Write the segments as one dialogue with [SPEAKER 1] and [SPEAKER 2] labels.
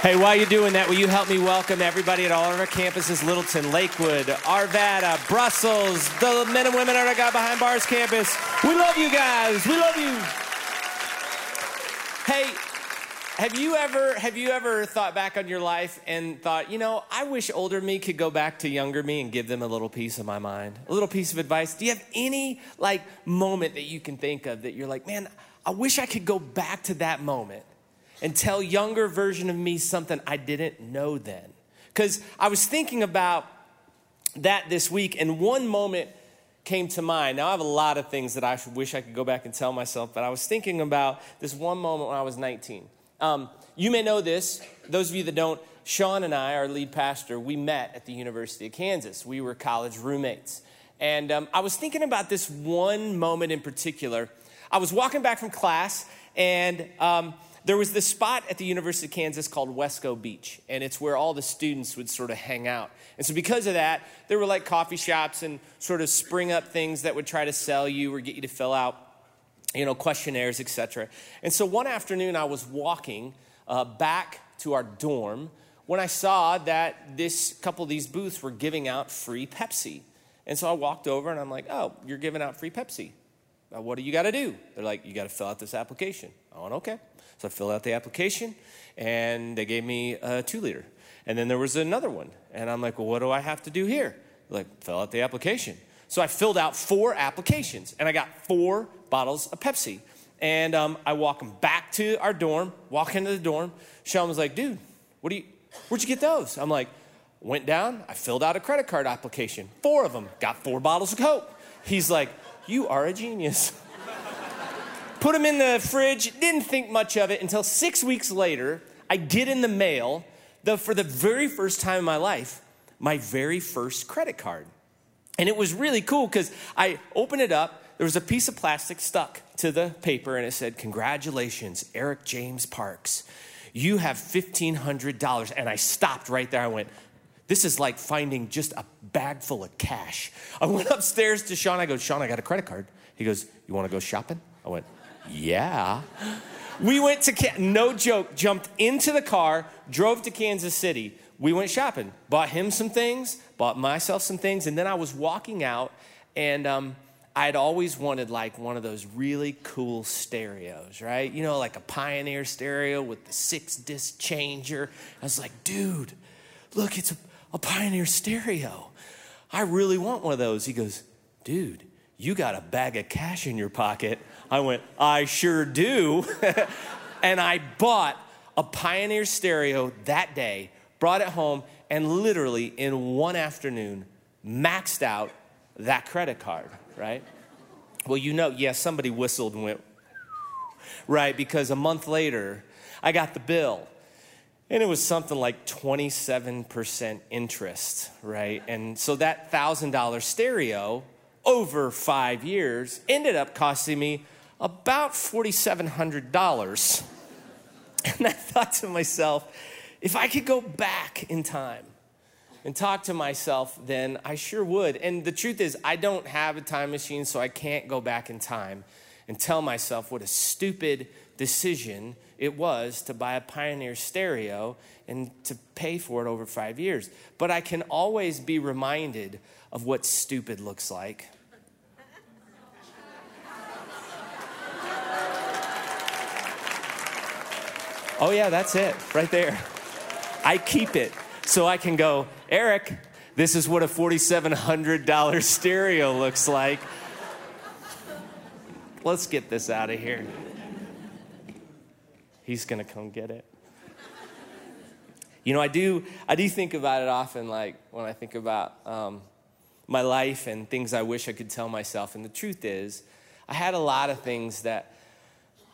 [SPEAKER 1] Hey, while you're doing that, will you help me welcome everybody at all of our campuses Littleton, Lakewood, Arvada, Brussels, the men and women at our God Behind Bars campus. We love you guys. We love you. Hey, have you ever have you ever thought back on your life and thought, you know, I wish older me could go back to younger me and give them a little piece of my mind, a little piece of advice? Do you have any like moment that you can think of that you're like, man, I wish I could go back to that moment and tell younger version of me something I didn't know then. Because I was thinking about that this week, and one moment came to mind. Now, I have a lot of things that I wish I could go back and tell myself, but I was thinking about this one moment when I was 19. Um, you may know this. Those of you that don't, Sean and I, our lead pastor, we met at the University of Kansas. We were college roommates. And um, I was thinking about this one moment in particular. I was walking back from class, and um, there was this spot at the University of Kansas called Wescoe Beach, and it's where all the students would sort of hang out. And so, because of that, there were like coffee shops and sort of spring up things that would try to sell you or get you to fill out, you know, questionnaires, etc. And so, one afternoon, I was walking uh, back to our dorm when I saw that this couple of these booths were giving out free Pepsi. And so I walked over and I'm like, oh, you're giving out free Pepsi. What do you got to do? They're like, you got to fill out this application. I went, okay. So I filled out the application, and they gave me a two liter. And then there was another one. And I'm like, well, what do I have to do here? They're Like, fill out the application. So I filled out four applications, and I got four bottles of Pepsi. And um, I walk them back to our dorm, walk into the dorm. Sean was like, dude, what do you, where'd you get those? I'm like, went down, I filled out a credit card application, four of them, got four bottles of Coke. He's like, you are a genius. put them in the fridge, didn't think much of it until six weeks later, I get in the mail, the, for the very first time in my life, my very first credit card. And it was really cool because I opened it up, there was a piece of plastic stuck to the paper, and it said, Congratulations, Eric James Parks. You have $1,500. And I stopped right there. I went, this is like finding just a bag full of cash. I went upstairs to Sean. I go, Sean, I got a credit card. He goes, You want to go shopping? I went, yeah. We went to, no joke, jumped into the car, drove to Kansas City. We went shopping, bought him some things, bought myself some things, and then I was walking out, and um, I'd always wanted like one of those really cool stereos, right? You know, like a Pioneer stereo with the six disc changer. I was like, dude, look, it's a, a Pioneer stereo. I really want one of those. He goes, dude, you got a bag of cash in your pocket. I went, I sure do. and I bought a Pioneer stereo that day, brought it home, and literally in one afternoon maxed out that credit card, right? Well, you know, yes, yeah, somebody whistled and went, right? Because a month later, I got the bill. And it was something like 27% interest, right? And so that $1,000 stereo over five years ended up costing me about $4,700. And I thought to myself, if I could go back in time and talk to myself, then I sure would. And the truth is, I don't have a time machine, so I can't go back in time and tell myself what a stupid decision it was to buy a Pioneer stereo and to pay for it over five years. But I can always be reminded of what stupid looks like Oh, yeah, that's it, right there. I keep it so I can go, Eric, this is what a $4,700 stereo looks like. Let's get this out of here. He's going to come get it. You know, I do, I do think about it often, like when I think about um, my life and things I wish I could tell myself. And the truth is, I had a lot of things that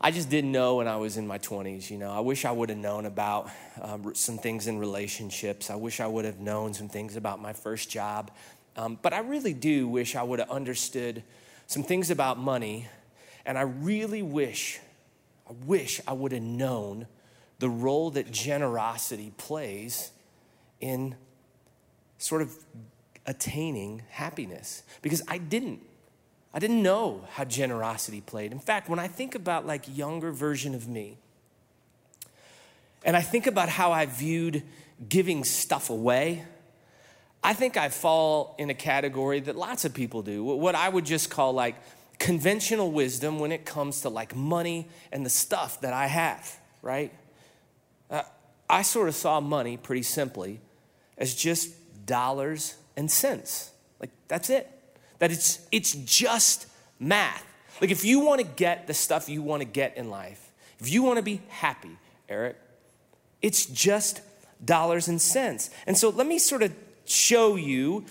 [SPEAKER 1] I just didn't know when I was in my 20s. You know, I wish I would have known about um, some things in relationships. I wish I would have known some things about my first job. Um, but I really do wish I would have understood some things about money. And I really wish, I wish I would have known the role that generosity plays in sort of attaining happiness because I didn't. I didn't know how generosity played. In fact, when I think about like younger version of me, and I think about how I viewed giving stuff away, I think I fall in a category that lots of people do, what I would just call like conventional wisdom when it comes to like money and the stuff that I have, right? Uh, I sort of saw money pretty simply as just dollars and cents. Like that's it. That it's it's just math. Like if you want to get the stuff you want to get in life, if you want to be happy, Eric, it's just dollars and cents. And so let me sort of show you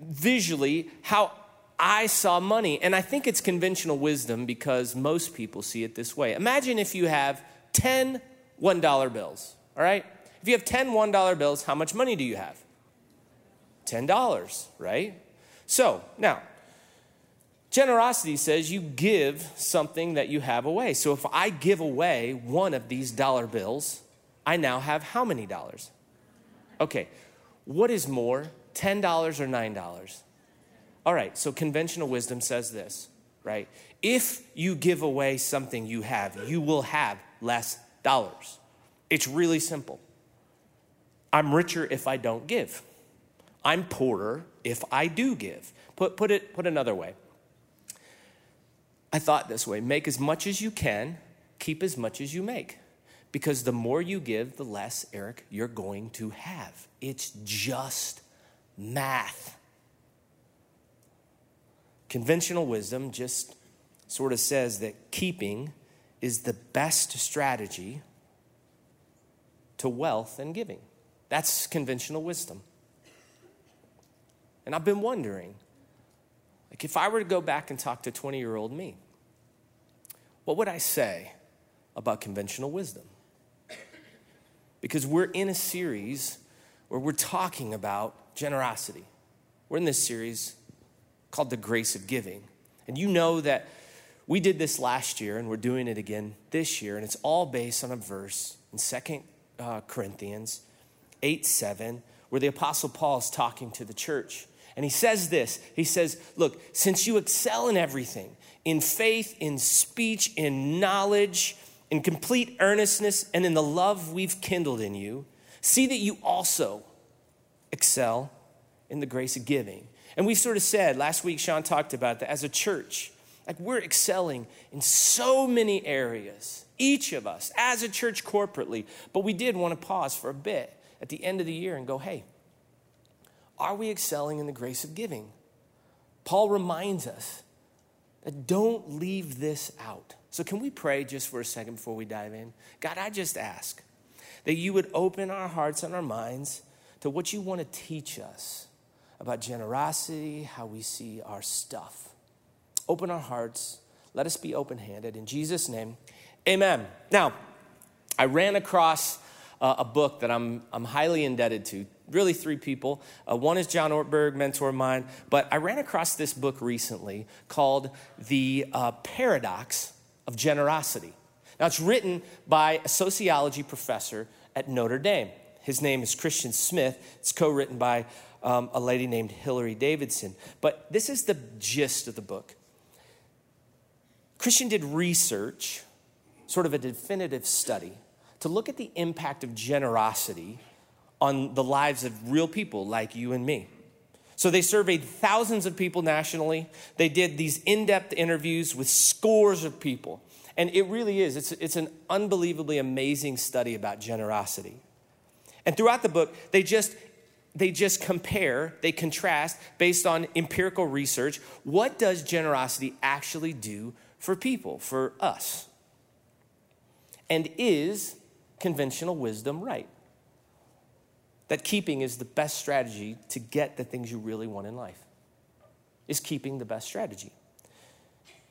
[SPEAKER 1] visually how I saw money. And I think it's conventional wisdom because most people see it this way. Imagine if you have 10 $1 bills, all right? If you have 10 $1 bills, how much money do you have? $10, right? So now, generosity says you give something that you have away. So if I give away one of these dollar bills, I now have how many dollars? Okay, what is more, $10 or $9? All right, so conventional wisdom says this, right? If you give away something you have, you will have less dollars. It's really simple. I'm richer if I don't give. I'm poorer if I do give. Put, put, it, put another way. I thought this way make as much as you can, keep as much as you make. Because the more you give, the less, Eric, you're going to have. It's just math. Conventional wisdom just sort of says that keeping is the best strategy to wealth and giving. That's conventional wisdom. And I've been wondering like, if I were to go back and talk to 20 year old me, what would I say about conventional wisdom? because we're in a series where we're talking about generosity. We're in this series called The Grace of Giving. And you know that we did this last year and we're doing it again this year, and it's all based on a verse in Second uh, Corinthians 8 7, where the Apostle Paul is talking to the church. And he says this He says, Look, since you excel in everything, in faith, in speech, in knowledge, in complete earnestness and in the love we've kindled in you, see that you also excel in the grace of giving. And we've sort of said, last week Sean talked about that as a church, like we're excelling in so many areas, each of us as a church corporately. But we did want to pause for a bit at the end of the year and go, hey, are we excelling in the grace of giving? Paul reminds us that don't leave this out. So, can we pray just for a second before we dive in? God, I just ask that you would open our hearts and our minds to what you want to teach us about generosity, how we see our stuff. Open our hearts. Let us be open handed. In Jesus' name, amen. Now, I ran across uh, a book that I'm, I'm highly indebted to. Really, three people. Uh, one is John Ortberg, mentor of mine, but I ran across this book recently called The uh, Paradox of generosity. Now, it's written by a sociology professor at Notre Dame. His name is Christian Smith. It's co written by um, a lady named Hilary Davidson. But this is the gist of the book. Christian did research, sort of a definitive study, to look at the impact of generosity on the lives of real people like you and me. So they surveyed thousands of people nationally. They did these in depth interviews with scores of people. And it really is, it's, it's an unbelievably amazing study about generosity. And throughout the book, they just they just compare, they contrast based on empirical research. What does generosity actually do for people, for us? And is conventional wisdom right? that keeping is the best strategy to get the things you really want in life. Is keeping the best strategy.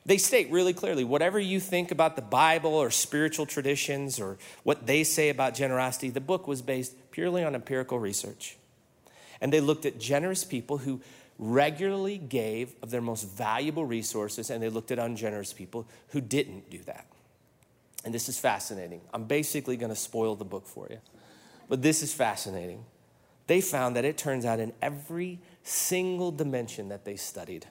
[SPEAKER 1] They state really clearly whatever you think about the Bible or spiritual traditions or what they say about generosity, the book was based purely on empirical research. And they looked at generous people who regularly gave of their most valuable resources, and they looked at ungenerous people who didn't do that. And this is fascinating. I'm basically going to spoil the book for you. But this is fascinating. They found that it turns out in every single dimension that they studied,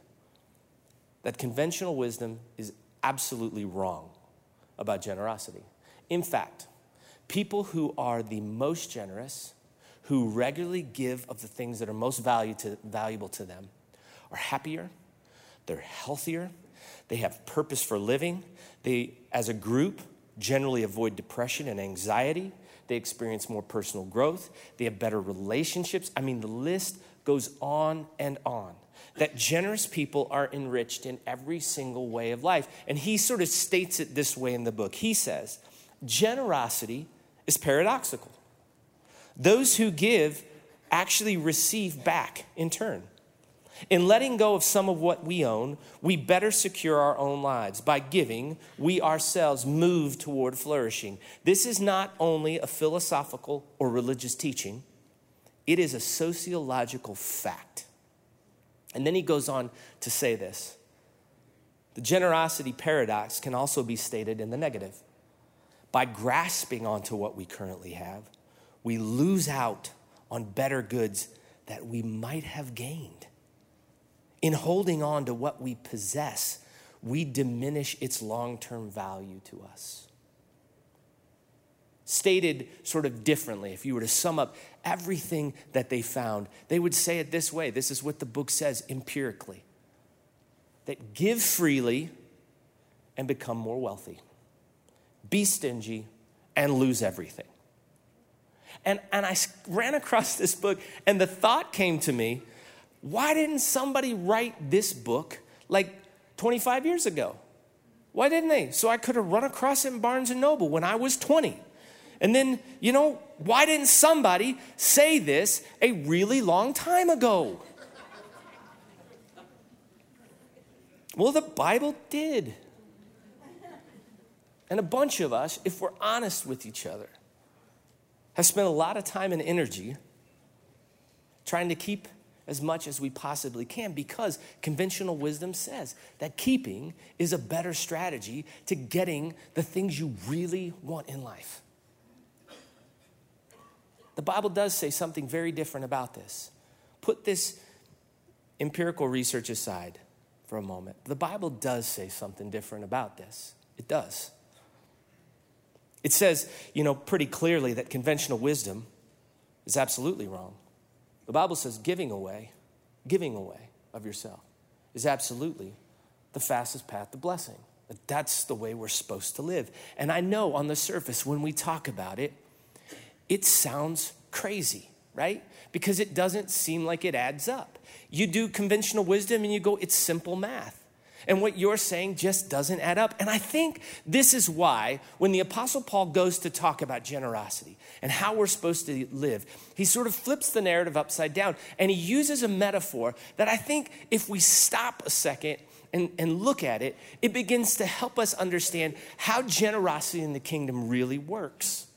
[SPEAKER 1] that conventional wisdom is absolutely wrong about generosity. In fact, People who are the most generous, who regularly give of the things that are most to, valuable to them, are happier, they're healthier, they have purpose for living. They, as a group, generally avoid depression and anxiety. They experience more personal growth. They have better relationships. I mean, the list goes on and on. That generous people are enriched in every single way of life. And he sort of states it this way in the book. He says, generosity is paradoxical. Those who give actually receive back in turn. In letting go of some of what we own, we better secure our own lives. By giving, we ourselves move toward flourishing. This is not only a philosophical or religious teaching, it is a sociological fact. And then he goes on to say this the generosity paradox can also be stated in the negative. By grasping onto what we currently have, we lose out on better goods that we might have gained. In holding on to what we possess, we diminish its long term value to us. Stated sort of differently, if you were to sum up everything that they found, they would say it this way. This is what the book says empirically that give freely and become more wealthy, be stingy and lose everything. And, and I ran across this book, and the thought came to me why didn't somebody write this book like 25 years ago? Why didn't they? So I could have run across it in Barnes and Noble when I was 20. And then, you know, why didn't somebody say this a really long time ago? Well, the Bible did. And a bunch of us, if we're honest with each other, have spent a lot of time and energy trying to keep as much as we possibly can because conventional wisdom says that keeping is a better strategy to getting the things you really want in life. The Bible does say something very different about this. Put this empirical research aside for a moment. The Bible does say something different about this. It does. It says, you know, pretty clearly that conventional wisdom is absolutely wrong. The Bible says giving away, giving away of yourself is absolutely the fastest path to blessing. That's the way we're supposed to live. And I know on the surface, when we talk about it, it sounds crazy, right? Because it doesn't seem like it adds up. You do conventional wisdom and you go, it's simple math. And what you're saying just doesn't add up. And I think this is why, when the Apostle Paul goes to talk about generosity and how we're supposed to live, he sort of flips the narrative upside down and he uses a metaphor that I think if we stop a second and, and look at it, it begins to help us understand how generosity in the kingdom really works.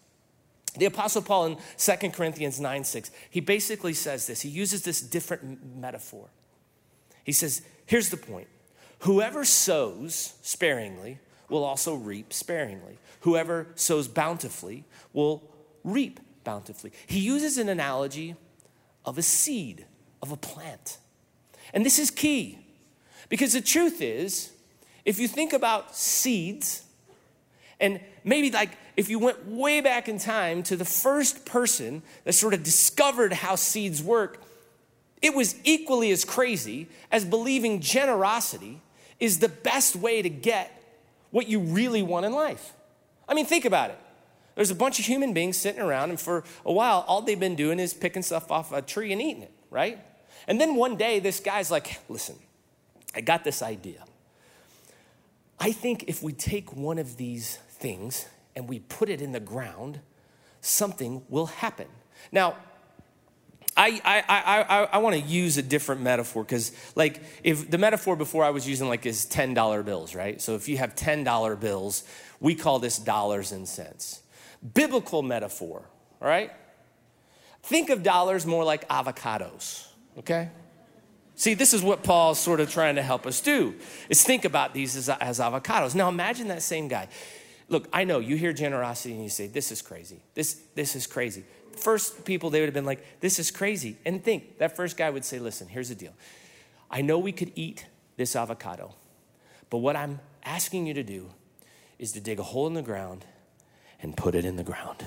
[SPEAKER 1] The Apostle Paul in 2 Corinthians 9 6, he basically says this. He uses this different metaphor. He says, Here's the point Whoever sows sparingly will also reap sparingly. Whoever sows bountifully will reap bountifully. He uses an analogy of a seed, of a plant. And this is key because the truth is, if you think about seeds, and maybe like if you went way back in time to the first person that sort of discovered how seeds work, it was equally as crazy as believing generosity is the best way to get what you really want in life. I mean, think about it. There's a bunch of human beings sitting around, and for a while, all they've been doing is picking stuff off a tree and eating it, right? And then one day, this guy's like, listen, I got this idea. I think if we take one of these things and we put it in the ground, something will happen. Now, I, I, I, I, want to use a different metaphor because, like, if the metaphor before I was using, like, is $10 bills, right? So if you have $10 bills, we call this dollars and cents. Biblical metaphor, all right? Think of dollars more like avocados, okay? See, this is what Paul's sort of trying to help us do, is think about these as, as avocados. Now imagine that same guy. Look, I know you hear generosity and you say, this is crazy. This, this is crazy first people, they would have been like, this is crazy. And think, that first guy would say, listen, here's the deal. I know we could eat this avocado, but what I'm asking you to do is to dig a hole in the ground and put it in the ground.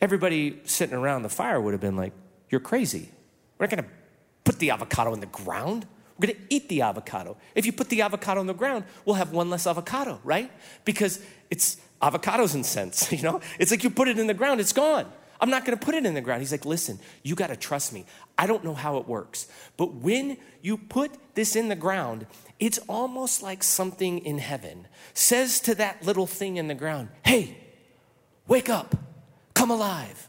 [SPEAKER 1] everybody sitting around the fire would have been like, You're crazy. We're not going to put the avocado in the ground. We're going to eat the avocado. If you put the avocado in the ground, we'll have one less avocado, right? Because it's avocados and sense, you know? It's like you put it in the ground, it's gone. I'm not to put it in the ground. He's like, listen, you got to trust me. I don't know how it works. But when you put this in the ground, it's almost like something in heaven says to that little thing in the ground, hey, wake up, come alive,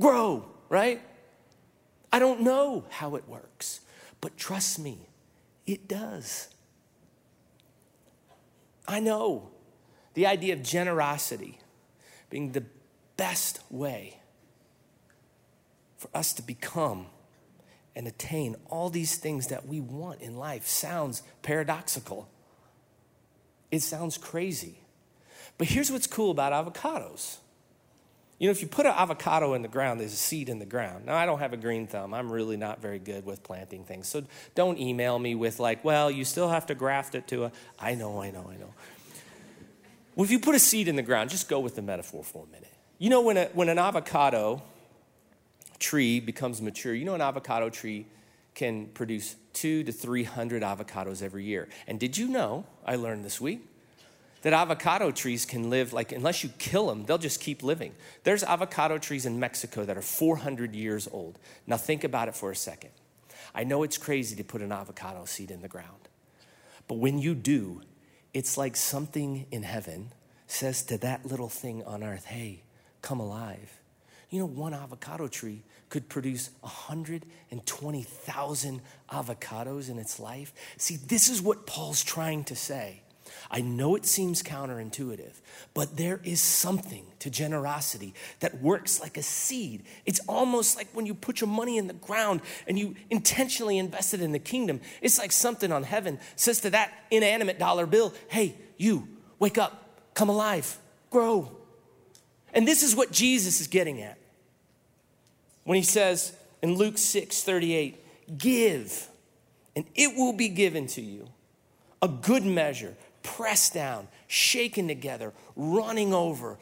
[SPEAKER 1] grow, right? I don't know how it works, but trust me, it does. I know the idea of generosity being the best way for us to become and attain all these things that we want in life sounds paradoxical. It sounds crazy. But here's what's cool about avocados. You know, if you put an avocado in the ground, there's a seed in the ground. Now, I don't have a green thumb. I'm really not very good with planting things. So don't email me with, like, well, you still have to graft it to a. I know, I know, I know. Well, if you put a seed in the ground, just go with the metaphor for a minute. You know, when, a, when an avocado tree becomes mature, you know, an avocado tree can produce two to 300 avocados every year. And did you know, I learned this week, that avocado trees can live, like, unless you kill them, they'll just keep living. There's avocado trees in Mexico that are 400 years old. Now, think about it for a second. I know it's crazy to put an avocado seed in the ground, but when you do, it's like something in heaven says to that little thing on earth, hey, come alive. You know, one avocado tree could produce 120,000 avocados in its life. See, this is what Paul's trying to say. I know it seems counterintuitive, but there is something to generosity that works like a seed. It's almost like when you put your money in the ground and you intentionally invest it in the kingdom. It's like something on heaven says to that inanimate dollar bill, hey, you, wake up, come alive, grow. And this is what Jesus is getting at when he says in Luke 6 38, give, and it will be given to you. A good measure, pressed down, shaken together, running over,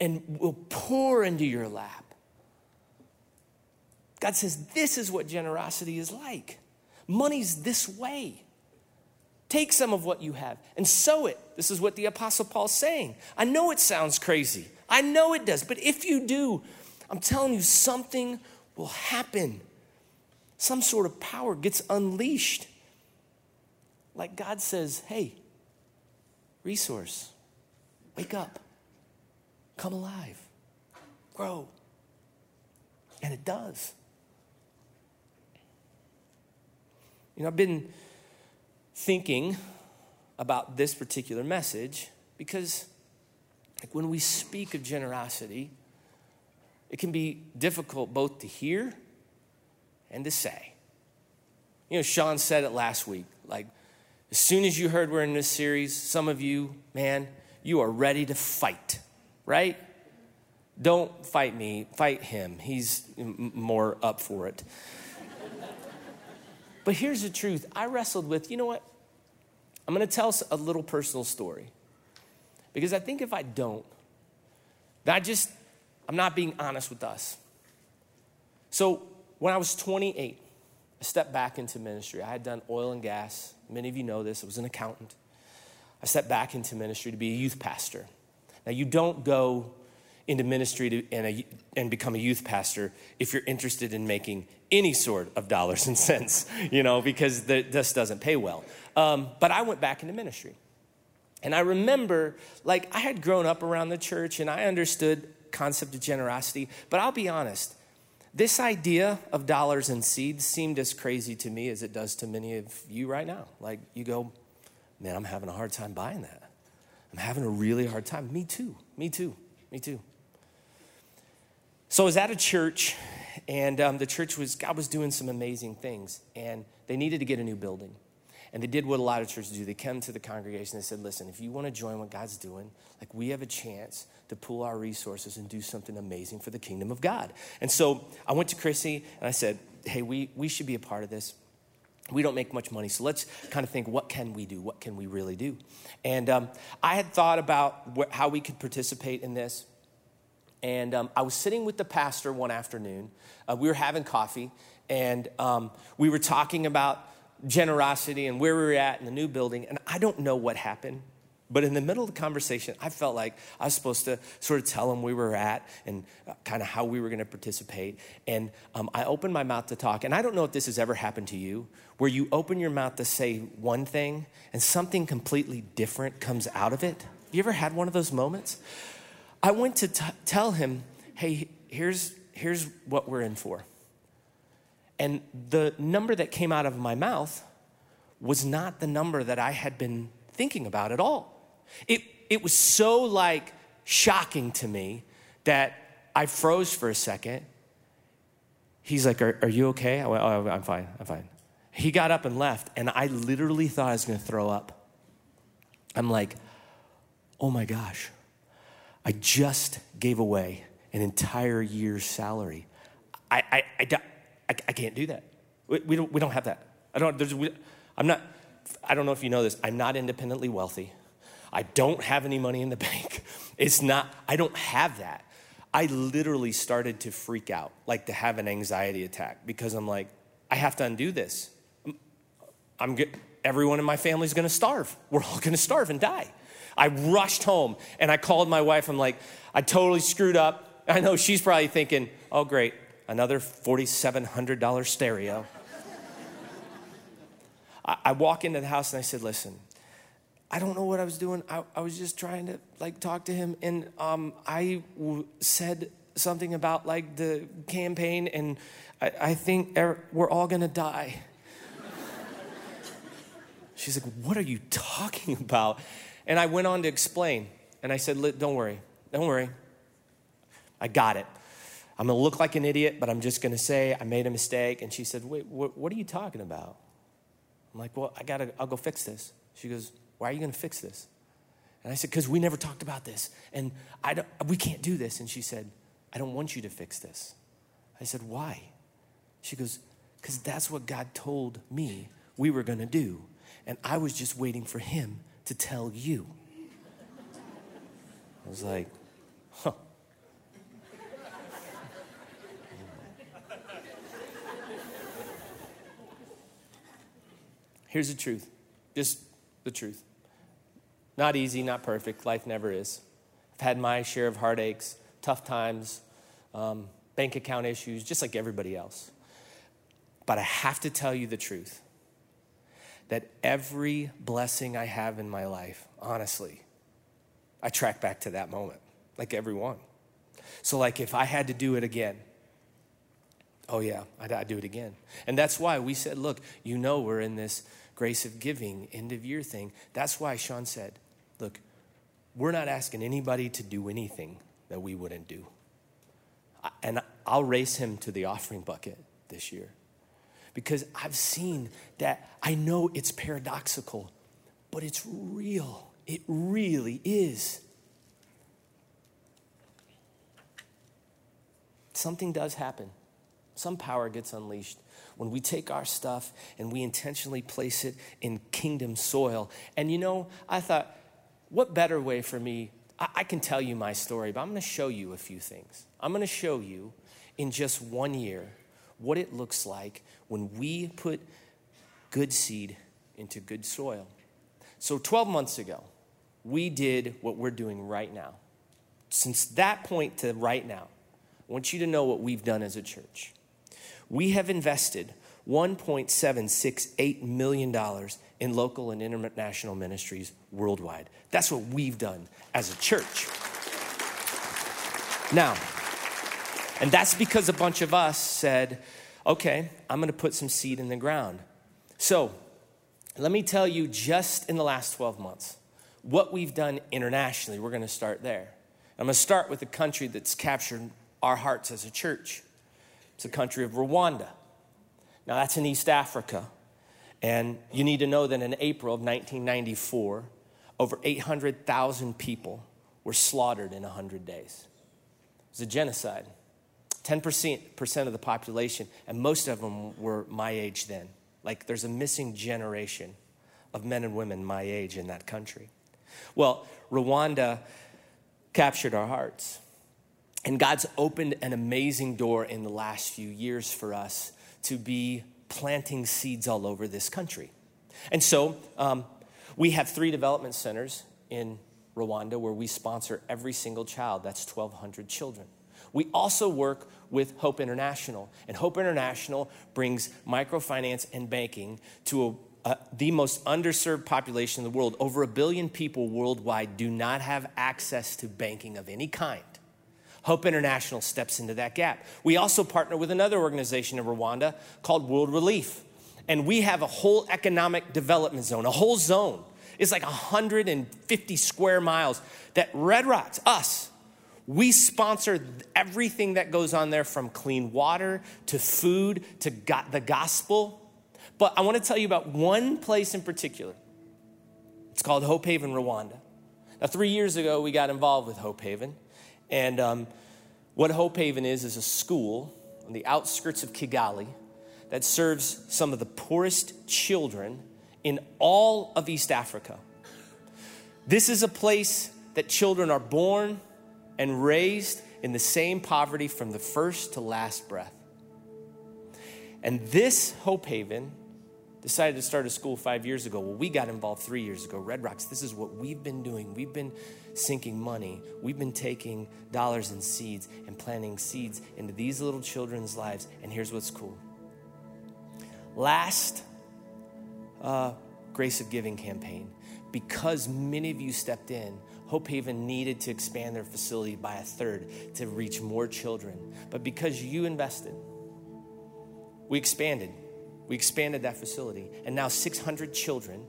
[SPEAKER 1] and will pour into your lap. God says, This is what generosity is like. Money's this way. Take some of what you have and sow it. This is what the Apostle Paul's saying. I know it sounds crazy. I know it does. But if you do, I'm telling you, something will happen. Some sort of power gets unleashed. Like God says, hey, resource, wake up, come alive, grow. And it does. You know, I've been thinking about this particular message because like when we speak of generosity, it can be difficult both to hear and to say. You know, Sean said it last week. Like, as soon as you heard we're in this series, some of you, man, you are ready to fight, right? Don't fight me, fight him. He's more up for it. but here's the truth I wrestled with, you know what? I'm going to tell a little personal story. Because I think if I don't, that just, I'm not being honest with us. So when I was 28, I stepped back into ministry. I had done oil and gas. Many of you know this. I was an accountant. I stepped back into ministry to be a youth pastor. Now, you don't go into ministry to, and, a, and become a youth pastor if you're interested in making any sort of dollars and cents, you know, because the, this doesn't pay well. Um, but I went back into ministry. And I remember, like, I had grown up around the church and I understood concept of generosity, but I'll be honest, this idea of dollars and seeds seemed as crazy to me as it does to many of you right now. Like, you go, man, I'm having a hard time buying that. I'm having a really hard time. Me too, me too, me too. So I was at a church, and um, the church was, God was doing some amazing things, and they needed to get a new building. And they did what a lot of churches do. They came to the congregation and said, listen, if you want to join what God's doing, like we have a chance to pool our resources and do something amazing for the kingdom of God. And so I went to Chrissy and I said, hey, we, we should be a part of this. We don't make much money, so let's kind of think what can we do? What can we really do? And um, I had thought about wh- how we could participate in this. And um, I was sitting with the pastor one afternoon. Uh, we were having coffee, and um, we were talking about generosity and where we were at in the new building. And I don't know what happened. But in the middle of the conversation, I felt like I was supposed to sort of tell him where we were at and uh, kind of how we were going to participate. And um, I opened my mouth to talk. And I don't know if this has ever happened to you, where you open your mouth to say one thing and something completely different comes out of it. Have you ever had one of those moments? I went to t- tell him, hey, here's, here's what we're in for. And the number that came out of my mouth was not the number that I had been thinking about at all. It, it was so like shocking to me that I froze for a second. He's like, Are, are you okay? I went, Oh, I'm fine, I'm fine. He got up and left, and I literally thought I was gonna throw up. I'm like, Oh my gosh, I just gave away an entire year's salary. I, I, I, I, I can't do that. We, we, don't, we don't have that. I don't, there's, we, I'm not, I don't know if you know this, I'm not independently wealthy. I don't have any money in the bank. It's not, I don't have that. I literally started to freak out, like to have an anxiety attack because I'm like, I have to undo this. I'm get, everyone in my family is going to starve. We're all going to starve and die. I rushed home and I called my wife. I'm like, I totally screwed up. I know she's probably thinking, oh, great, another $4,700 stereo. I, walk into the house and I said, listen, I don't know what I was doing. I, I was just trying to like talk to him, and um, I w- said something about like the campaign, and I, I think er- we're all gonna die. She's like, "What are you talking about?" And I went on to explain, and I said, "Don't worry, don't worry. I got it. I'm gonna look like an idiot, but I'm just gonna say I made a mistake." And she said, "Wait, wh- what are you talking about?" I'm like, "Well, I gotta. I'll go fix this." She goes why are you going to fix this? And I said, Because we never talked about this. And I don't, we can't do this. And she said, I don't want you to fix this. I said, Why? She goes, Because that's what God told me we were going to do. And I was just waiting for Him to tell you. I was like, Huh. Here's the truth. Just the truth. Not easy, not perfect. Life never is. I've had my share of heartaches, tough times, um, bank account issues, just like everybody else. But I have to tell you the truth that every blessing I have in my life, honestly, I track back to that moment, like everyone. So, like, if I had to do it again, oh yeah, I'd, I'd do it again. And that's why we said, look, you know, we're in this grace of giving, end of year thing. That's why Sean said, look, we're not asking anybody to do anything that we wouldn't do. And I'll race him to the offering bucket this year because I've seen that. I know it's paradoxical, but it's real. It really is. Something does happen, some power gets unleashed when we take our stuff and we intentionally place it in kingdom soil. And you know, I thought, what better way for me? I, I can tell you my story, but I'm going to show you a few things. I'm going to show you in just one year what it looks like when we put good seed into good soil. So, 12 months ago, we did what we're doing right now. Since that point to right now, I want you to know what we've done as a church. We have invested $1.768 million in local and international ministries worldwide. That's what we've done as a church. Now, and that's because a bunch of us said, okay, I'm gonna put some seed in the ground. So, let me tell you just in the last 12 months what we've done internationally. We're gonna start there. I'm gonna start with a country that's captured our hearts as a church. It's the country of Rwanda. Now, that's in East Africa. And you need to know that in April of 1994, over 800,000 people were slaughtered in 100 days. It was a genocide. 10% of the population, and most of them were my age then. Like there's a missing generation of men and women my age in that country. Well, Rwanda captured our hearts. And God's opened an amazing door in the last few years for us to be planting seeds all over this country. And so um, we have three development centers in Rwanda where we sponsor every single child. That's 1,200 children. We also work with Hope International, and Hope International brings microfinance and banking to a, the most underserved population in the world. Over a billion people worldwide do not have access to banking of any kind. Hope International steps into that gap. We also partner with another organization in Rwanda called World Relief. And we have a whole economic development zone, a whole zone. It's like 150 square miles that Red Rocks, us, we sponsor everything that goes on there from clean water to food to the gospel. But I want to tell you about one place in particular. It's called Hope Haven, Rwanda. Now, three years ago, we got involved with Hope Haven. And um, what Hope Haven is, is a school on the outskirts of Kigali that serves some of the poorest children in all of East Africa. This is a place that children are born and raised in the same poverty from the first to last breath. And this Hope Haven decided to start a school five years ago. Well, we got involved three years ago. Red Rocks, this is what we've been doing. We've been sinking money, we've been taking dollars and seeds and planting seeds into these little children's lives. And here's what's cool last uh, Grace of Giving campaign, because many of you stepped in, Hope Haven needed to expand their facility by a third to reach more children. But because you invested, we expanded we expanded that facility, and now 600 children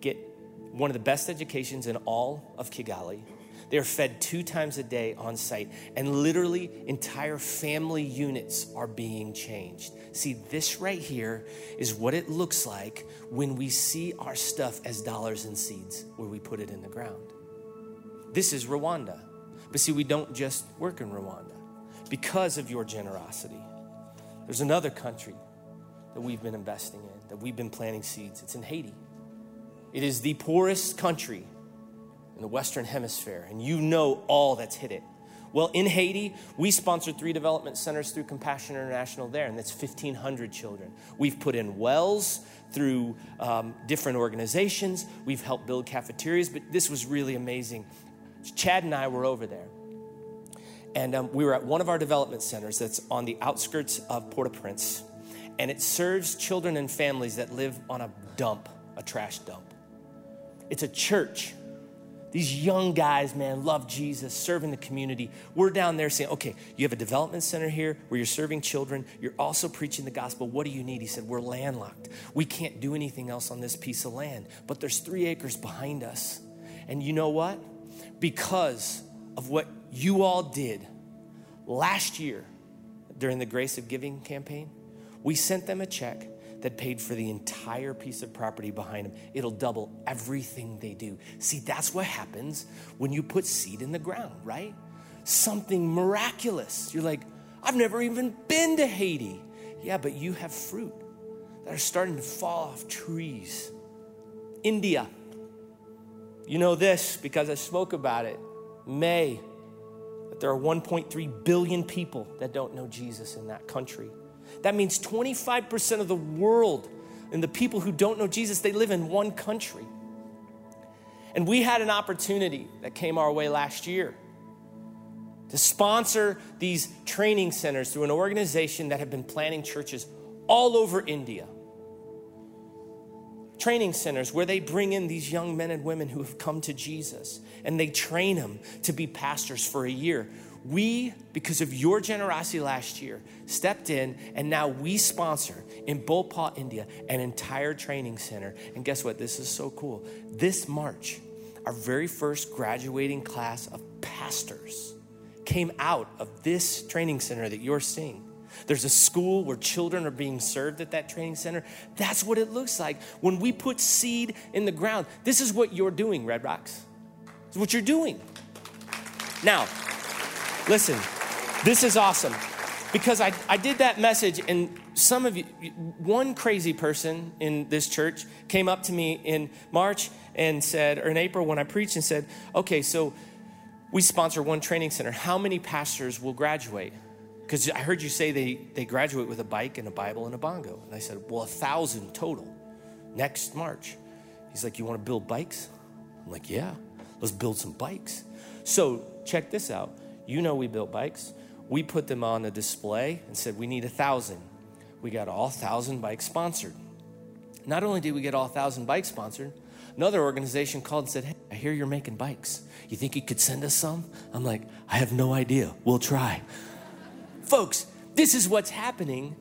[SPEAKER 1] get one of the best educations in all of Kigali. They are fed two times a day on site, and literally entire family units are being changed. See, this right here is what it looks like when we see our stuff as dollars and seeds, where we put it in the ground. This is Rwanda. But see, we don't just work in Rwanda because of your generosity. There's another country that we've been investing in, that we've been planting seeds. It's in Haiti. It is the poorest country in the Western Hemisphere, and you know all that's hit it. Well, in Haiti, we sponsored three development centers through Compassion International there, and that's 1,500 children. We've put in wells through um, different organizations. We've helped build cafeterias, but this was really amazing. Chad and I were over there, and um, we were at one of our development centers that's on the outskirts of Port au Prince and it serves children and families that live on a dump, a trash dump. It's a church. These young guys, man, love Jesus, serving the community. We're down there saying, okay, you have a development center here where you're serving children. You're also preaching the gospel. What do you need? He said, we're landlocked. We can't do anything else on this piece of land, but there's three acres behind us. And you know what? Because of what you all did last year during the Grace of Giving campaign, we sent them a check that paid for the entire piece of property behind them. It'll double everything they do. See, that's what happens when you put seed in the ground, right? Something miraculous. You're like, I've never even been to Haiti. Yeah, but you have fruit that are starting to fall off trees. India. You know this because I spoke about it. May, that there are 1.3 billion people that don't know Jesus in that country. That means 25% of the world and the people who don't know Jesus, they live in one country. And we had an opportunity that came our way last year to sponsor these training centers through an organization that have been planning churches all over India. Training centers where they bring in these young men and women who have come to Jesus and they train them to be pastors for a year we, because of your generosity last year, stepped in and now we sponsor in Bhopal, India, an entire training center. And guess what? This is so cool. This March, our very first graduating class of pastors came out of this training center that you're seeing. There's a school where children are being served at that training center. That's what it looks like when we put seed in the ground. This is what you're doing, Red Rocks. This is what you're doing. Now, Listen, this is awesome because I, I did that message, and some of you, one crazy person in this church came up to me in March and said, or in April when I preached and said, okay, so we sponsor one training center. How many pastors will graduate? Because I heard you say they, they graduate with a bike and a Bible and a bongo. And I said, well, a thousand total next March. He's like, you want to build bikes? I'm like, yeah, let's build some bikes. So check this out. You know we built bikes. We put them on a display and said, we need a thousand. We got all thousand bikes sponsored. Not only did we get all thousand bikes sponsored, another organization called and said, Hey, I hear you're making bikes. You think you could send us some? I'm like, I have no idea. We'll try. Folks, this is what's happening.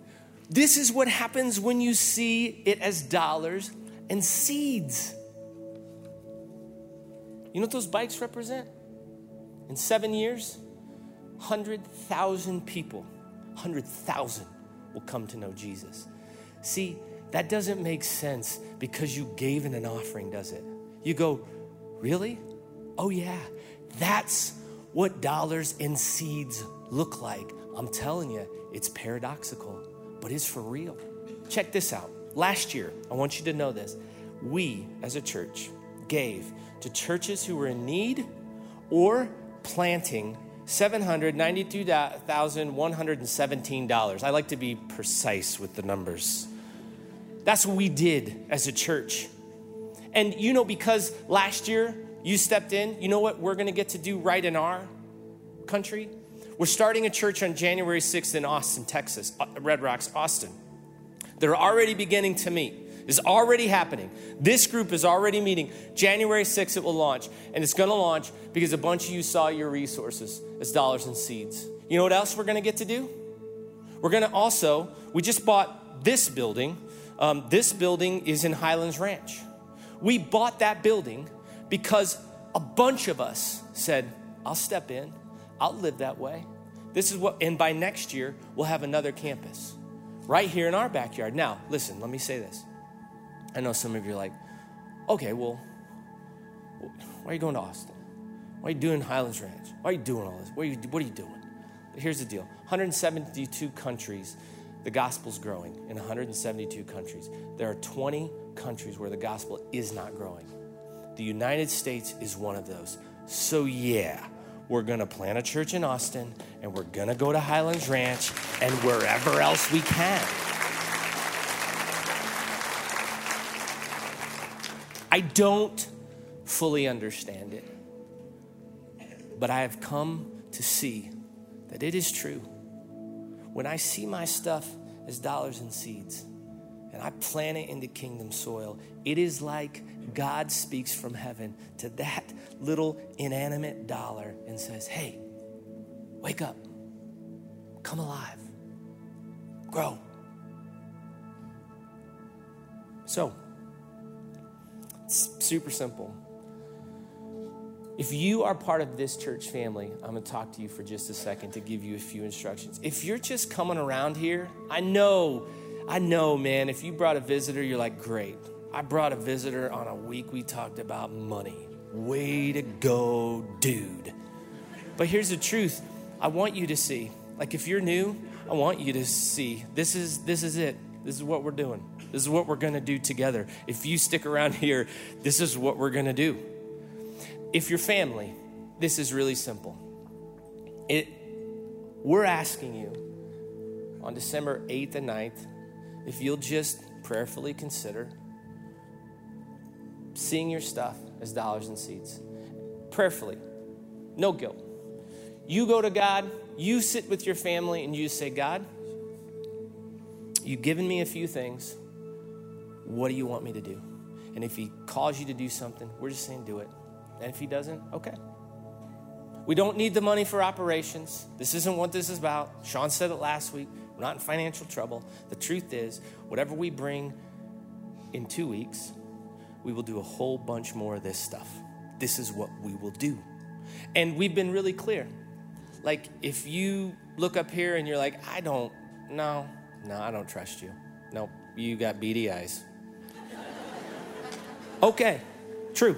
[SPEAKER 1] This is what happens when you see it as dollars and seeds. You know what those bikes represent? In seven years, 100,000 people, 100,000 will come to know Jesus. See, that doesn't make sense because you gave in an offering, does it? You go, really? Oh, yeah. That's what dollars and seeds look like. I'm telling you, it's paradoxical, but it's for real. Check this out. Last year, I want you to know this. We, as a church, gave to churches who were in need or planting $792,117. I like to be precise with the numbers. That's what we did as a church. And you know, because last year you stepped in, you know what we're gonna get to do right in our country? We're starting a church on January 6th in Austin, Texas, uh, Red Rocks, Austin. They're already beginning to meet. It's already happening. This group is already meeting. January 6th, it will launch. And it's going to launch because a bunch of you saw your resources as dollars and seeds. You know what else we're going to get to do? We're going to also, we just bought this building um, this building is in Highlands Ranch. We bought that building because a bunch of us said, I'll step in, I'll live that way. This is what, and by next year, we'll have another campus right here in our backyard. Now, listen, let me say this. I know some of you are like, okay, well, why are you going to Austin? Why are you doing Highlands Ranch? Why are you doing all this? What are you, what are you doing? Here's the deal 172 countries the gospel's growing in 172 countries. There are 20 countries where the gospel is not growing. The United States is one of those. So, yeah, we're going to plant a church in Austin and we're going to go to Highlands Ranch and wherever else we can. I don't fully understand it, but I have come to see that it is true. When I see my stuff as dollars and seeds and I plant it into kingdom soil, it is like God speaks from heaven to that little inanimate dollar and says, Hey, wake up, come alive, grow. So, it's super simple. If you are part of this church family, I'm to talk to you for just a second to give you a few instructions. If you're just coming around here, I know, I know, man, if you brought a visitor, you're like, great. I brought a visitor on a week we talked about money. Way to go, dude. But here's the truth I want you to see. Like, if you're new, I want you to see this is, this is it. This is what we're doing. This is what we're going to do together. If you stick around here, this is what we're going to do. If you're family, this is really simple. It, we're asking you on December 8th and 9th if you'll just prayerfully consider seeing your stuff as dollars and seeds. Prayerfully, no guilt. You go to God, you sit with your family, and you say, God, you've given me a few things. What do you want me to do? And if He calls you to do something, we're just saying, do it. And if he doesn't, okay. We don't need the money for operations. This isn't what this is about. Sean said it last week. We're not in financial trouble. The truth is, whatever we bring in two weeks, we will do a whole bunch more of this stuff. This is what we will do. And we've been really clear. Like, if you look up here and you're like, I don't, no, no, I don't trust you. No, you got beady eyes. Okay, true.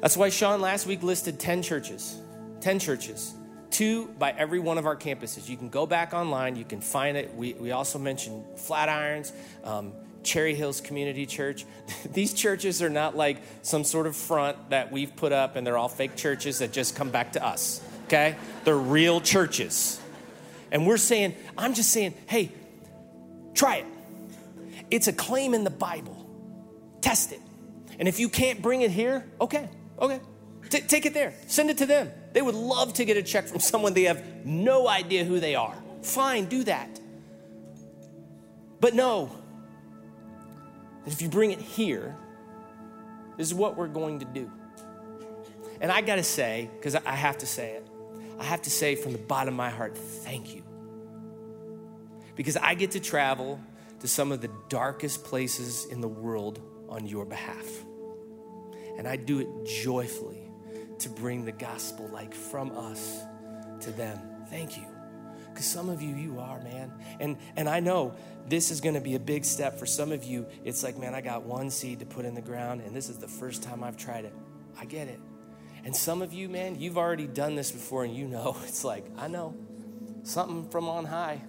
[SPEAKER 1] That's why Sean last week listed 10 churches. 10 churches. Two by every one of our campuses. You can go back online, you can find it. We, we also mentioned Flatirons. Um, Cherry Hills Community Church. These churches are not like some sort of front that we've put up and they're all fake churches that just come back to us, okay? They're real churches. And we're saying, I'm just saying, hey, try it. It's a claim in the Bible. Test it. And if you can't bring it here, okay, okay. T- take it there. Send it to them. They would love to get a check from someone they have no idea who they are. Fine, do that. But no, that if you bring it here, this is what we're going to do. And I gotta say, because I have to say it, I have to say from the bottom of my heart, thank you. Because I get to travel to some of the darkest places in the world on your behalf. And I do it joyfully to bring the gospel like from us to them. Thank you. Because some of you, you are, man. And, and I know this is going to be a big step for some of you. It's like, man, I got one seed to put in the ground, and this is the first time I've tried it. I get it. And some of you, man, you've already done this before, and you know, it's like, I know. Something from on high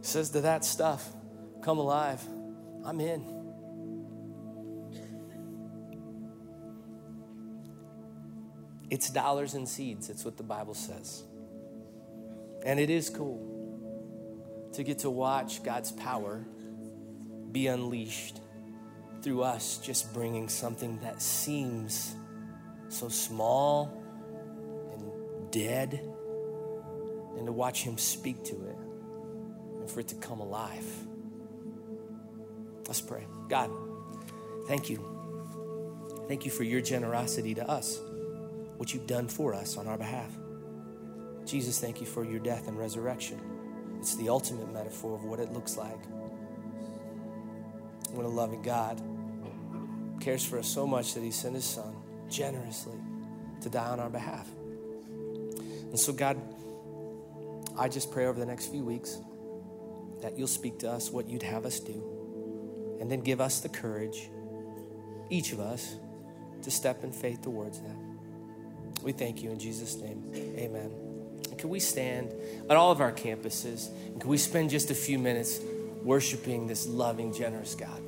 [SPEAKER 1] says to that stuff, come alive. I'm in. It's dollars and seeds. It's what the Bible says. And it is cool to get to watch God's power be unleashed through us just bringing something that seems so small and dead and to watch Him speak to it and for it to come alive. Let's pray. God, thank you. Thank you for your generosity to us, what you've done for us on our behalf. Jesus, thank you for your death and resurrection. It's the ultimate metaphor of what it looks like when a loving God cares for us so much that he sent his son generously to die on our behalf. And so, God, I just pray over the next few weeks that you'll speak to us what you'd have us do, and then give us the courage, each of us, to step in faith towards that. We thank you in Jesus' name. Amen. And can we stand at all of our campuses and can we spend just a few minutes worshiping this loving, generous God?